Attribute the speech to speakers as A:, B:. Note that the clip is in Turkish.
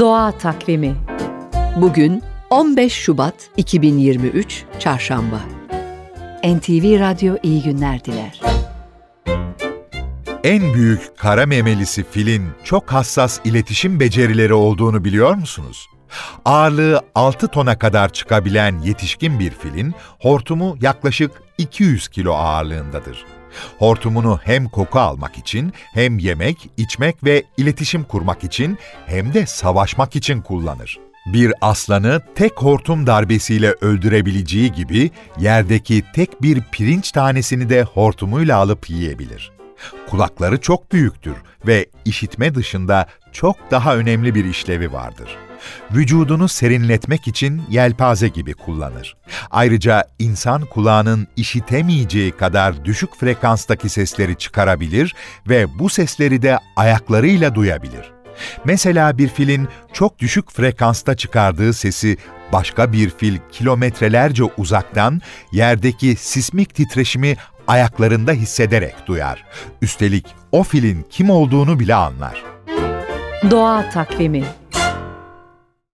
A: Doğa Takvimi
B: Bugün 15 Şubat 2023 Çarşamba NTV Radyo iyi günler diler.
C: En büyük kara memelisi filin çok hassas iletişim becerileri olduğunu biliyor musunuz? Ağırlığı 6 tona kadar çıkabilen yetişkin bir filin hortumu yaklaşık 200 kilo ağırlığındadır. Hortumunu hem koku almak için, hem yemek, içmek ve iletişim kurmak için, hem de savaşmak için kullanır. Bir aslanı tek hortum darbesiyle öldürebileceği gibi yerdeki tek bir pirinç tanesini de hortumuyla alıp yiyebilir. Kulakları çok büyüktür ve işitme dışında çok daha önemli bir işlevi vardır. Vücudunu serinletmek için yelpaze gibi kullanır. Ayrıca insan kulağının işitemeyeceği kadar düşük frekanstaki sesleri çıkarabilir ve bu sesleri de ayaklarıyla duyabilir. Mesela bir filin çok düşük frekansta çıkardığı sesi başka bir fil kilometrelerce uzaktan yerdeki sismik titreşimi ayaklarında hissederek duyar. Üstelik o filin kim olduğunu bile anlar.
A: Doğa Takvimi